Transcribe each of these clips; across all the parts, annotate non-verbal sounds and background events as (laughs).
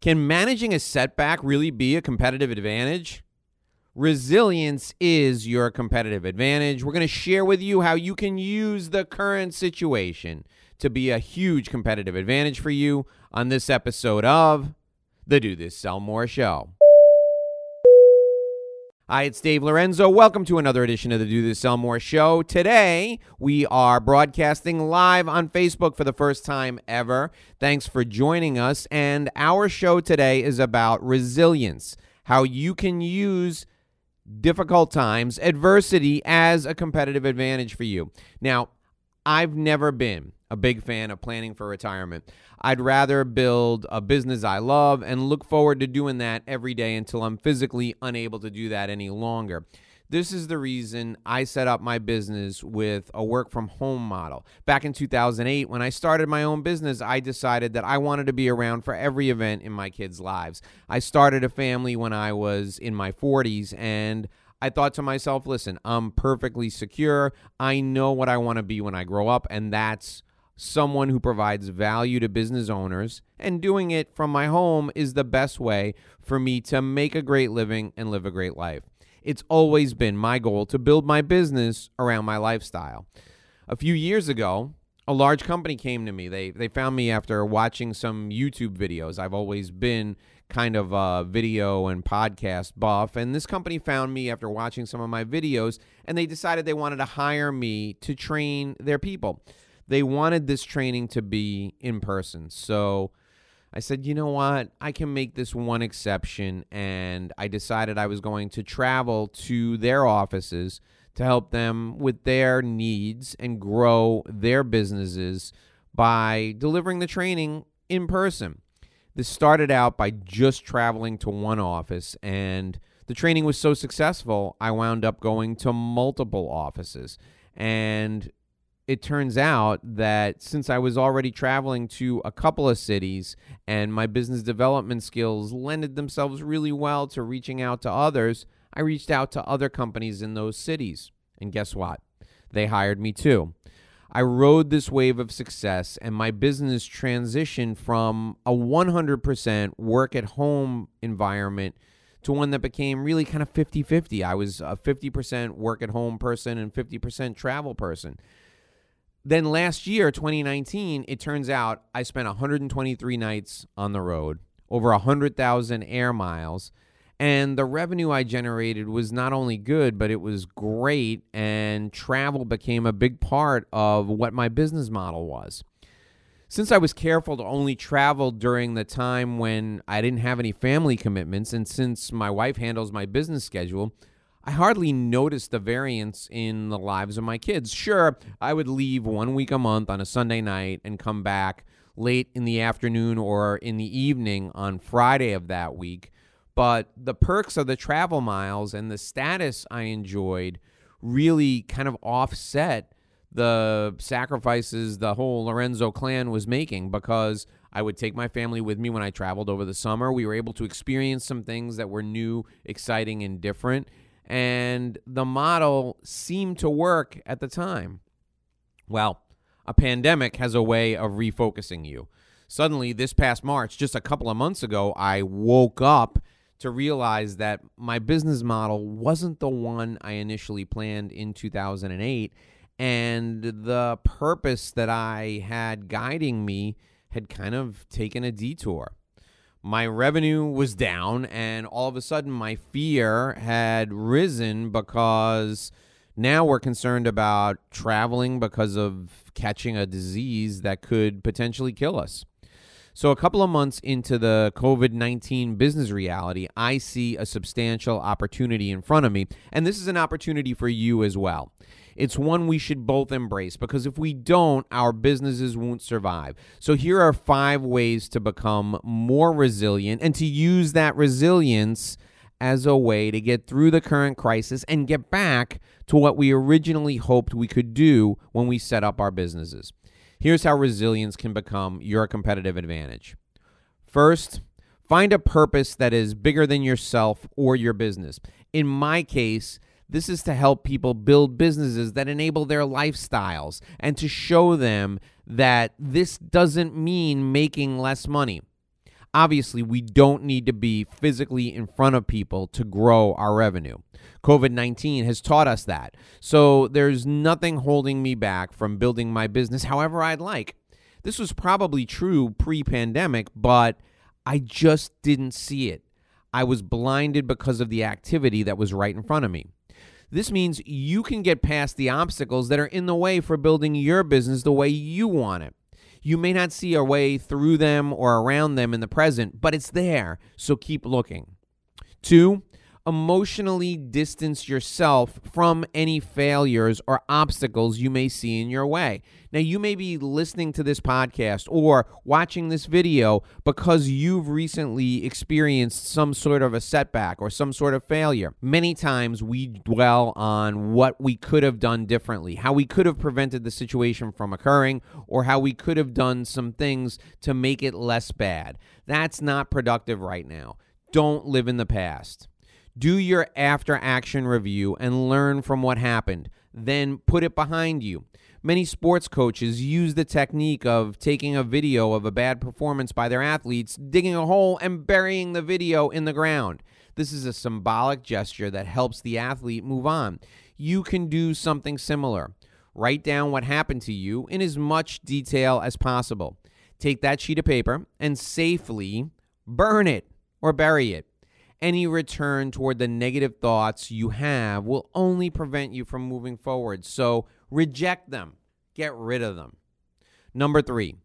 Can managing a setback really be a competitive advantage? Resilience is your competitive advantage. We're going to share with you how you can use the current situation to be a huge competitive advantage for you on this episode of the Do This Sell More Show. Hi, it's Dave Lorenzo. Welcome to another edition of the Do This Sell More show. Today, we are broadcasting live on Facebook for the first time ever. Thanks for joining us. And our show today is about resilience, how you can use difficult times, adversity as a competitive advantage for you. Now, I've never been a big fan of planning for retirement. I'd rather build a business I love and look forward to doing that every day until I'm physically unable to do that any longer. This is the reason I set up my business with a work from home model. Back in 2008, when I started my own business, I decided that I wanted to be around for every event in my kids' lives. I started a family when I was in my 40s, and I thought to myself, listen, I'm perfectly secure. I know what I want to be when I grow up, and that's someone who provides value to business owners, and doing it from my home is the best way for me to make a great living and live a great life. It's always been my goal to build my business around my lifestyle. A few years ago, a large company came to me. They they found me after watching some YouTube videos. I've always been kind of a video and podcast buff, and this company found me after watching some of my videos, and they decided they wanted to hire me to train their people they wanted this training to be in person. So I said, you know what? I can make this one exception. And I decided I was going to travel to their offices to help them with their needs and grow their businesses by delivering the training in person. This started out by just traveling to one office, and the training was so successful, I wound up going to multiple offices. And it turns out that since I was already traveling to a couple of cities and my business development skills lended themselves really well to reaching out to others, I reached out to other companies in those cities. And guess what? They hired me too. I rode this wave of success and my business transitioned from a 100% work at home environment to one that became really kind of 50 50. I was a 50% work at home person and 50% travel person. Then last year, 2019, it turns out I spent 123 nights on the road, over 100,000 air miles. And the revenue I generated was not only good, but it was great. And travel became a big part of what my business model was. Since I was careful to only travel during the time when I didn't have any family commitments, and since my wife handles my business schedule, I hardly noticed the variance in the lives of my kids. Sure, I would leave one week a month on a Sunday night and come back late in the afternoon or in the evening on Friday of that week. But the perks of the travel miles and the status I enjoyed really kind of offset the sacrifices the whole Lorenzo clan was making because I would take my family with me when I traveled over the summer. We were able to experience some things that were new, exciting, and different and the model seemed to work at the time. Well, a pandemic has a way of refocusing you. Suddenly, this past March, just a couple of months ago, I woke up to realize that my business model wasn't the one I initially planned in 2008. And the purpose that I had guiding me had kind of taken a detour my revenue was down and all of a sudden my fear had risen because now we're concerned about traveling because of catching a disease that could potentially kill us. So, a couple of months into the COVID 19 business reality, I see a substantial opportunity in front of me. And this is an opportunity for you as well. It's one we should both embrace because if we don't, our businesses won't survive. So, here are five ways to become more resilient and to use that resilience as a way to get through the current crisis and get back to what we originally hoped we could do when we set up our businesses. Here's how resilience can become your competitive advantage. First, find a purpose that is bigger than yourself or your business. In my case, this is to help people build businesses that enable their lifestyles and to show them that this doesn't mean making less money. Obviously, we don't need to be physically in front of people to grow our revenue. COVID 19 has taught us that. So there's nothing holding me back from building my business however I'd like. This was probably true pre pandemic, but I just didn't see it. I was blinded because of the activity that was right in front of me. This means you can get past the obstacles that are in the way for building your business the way you want it. You may not see a way through them or around them in the present, but it's there, so keep looking. Two, emotionally distance yourself from any failures or obstacles you may see in your way. Now, you may be listening to this podcast or watching this video because you've recently experienced some sort of a setback or some sort of failure. Many times we dwell on what we could have done differently, how we could have prevented the situation from occurring, or how we could have done some things to make it less bad. That's not productive right now. Don't live in the past. Do your after action review and learn from what happened. Then put it behind you. Many sports coaches use the technique of taking a video of a bad performance by their athletes, digging a hole, and burying the video in the ground. This is a symbolic gesture that helps the athlete move on. You can do something similar. Write down what happened to you in as much detail as possible. Take that sheet of paper and safely burn it or bury it any return toward the negative thoughts you have will only prevent you from moving forward. So reject them, get rid of them. Number three,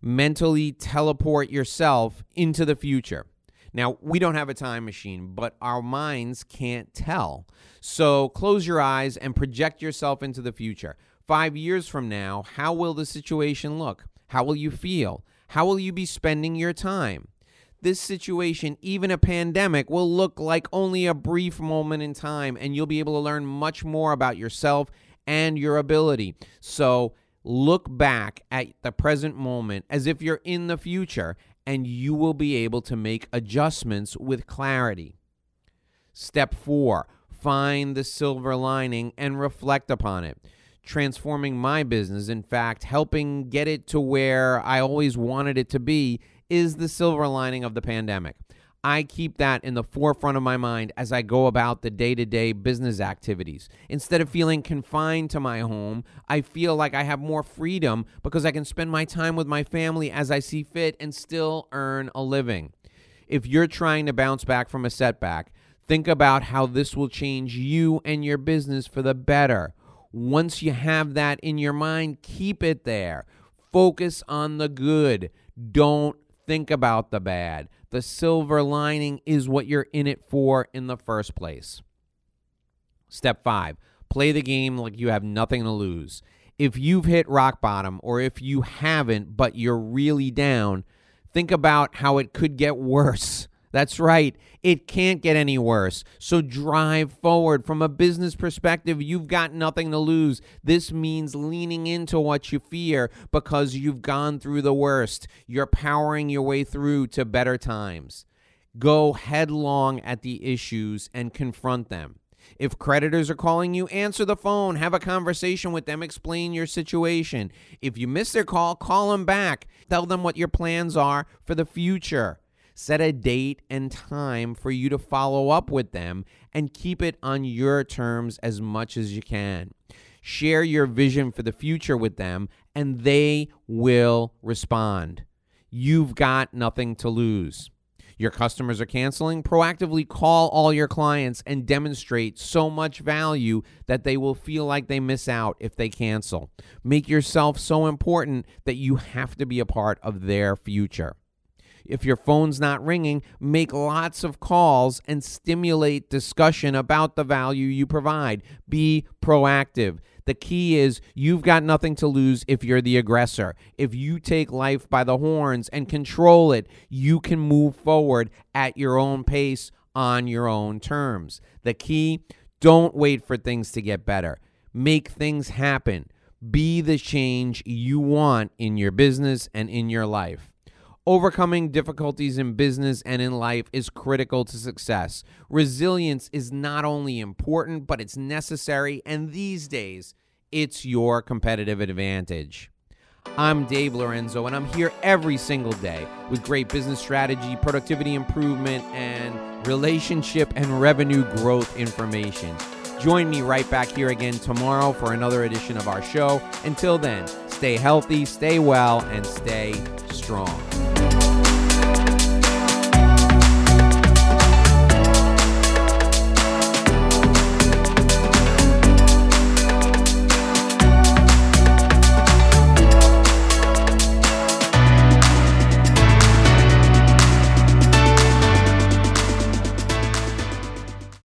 mentally teleport yourself into the future. Now, we don't have a time machine, but our minds can't tell. So close your eyes and project yourself into the future. Five years from now, how will the situation look? How will you feel? How will you be spending your time? This situation, even a pandemic, will look like only a brief moment in time, and you'll be able to learn much more about yourself and your ability. So look back at the present moment as if you're in the future, and you will be able to make adjustments with clarity. Step four find the silver lining and reflect upon it transforming my business. In fact, helping get it to where I always wanted it to be is the silver lining of the pandemic. I keep that in the forefront of my mind as I go about the day to day business activities. Instead of feeling confined to my home, I feel like I have more freedom because I can spend my time with my family as I see fit and still earn a living. If you're trying to bounce back from a setback, think about how this will change you and your business for the better. Once you have that in your mind, keep it there. Focus on the good. Don't think about the bad. The silver lining is what you're in it for in the first place. Step five play the game like you have nothing to lose. If you've hit rock bottom or if you haven't, but you're really down, think about how it could get (laughs) worse. That's right. It can't get any worse. So drive forward. From a business perspective, you've got nothing to lose. This means leaning into what you fear because you've gone through the worst. You're powering your way through to better times. Go headlong at the issues and confront them. If creditors are calling you, answer the phone, have a conversation with them, explain your situation. If you miss their call, call them back. Tell them what your plans are for the future. Set a date and time for you to follow up with them and keep it on your terms as much as you can. Share your vision for the future with them and they will respond. You've got nothing to lose. Your customers are canceling, proactively call all your clients and demonstrate so much value that they will feel like they miss out if they cancel. Make yourself so important that you have to be a part of their future. If your phone's not ringing, make lots of calls and stimulate discussion about the value you provide. Be proactive. The key is you've got nothing to lose if you're the aggressor. If you take life by the horns and control it, you can move forward at your own pace on your own terms. The key don't wait for things to get better, make things happen. Be the change you want in your business and in your life. Overcoming difficulties in business and in life is critical to success. Resilience is not only important, but it's necessary, and these days, it's your competitive advantage. I'm Dave Lorenzo, and I'm here every single day with great business strategy, productivity improvement, and relationship and revenue growth information. Join me right back here again tomorrow for another edition of our show. Until then, stay healthy, stay well, and stay strong.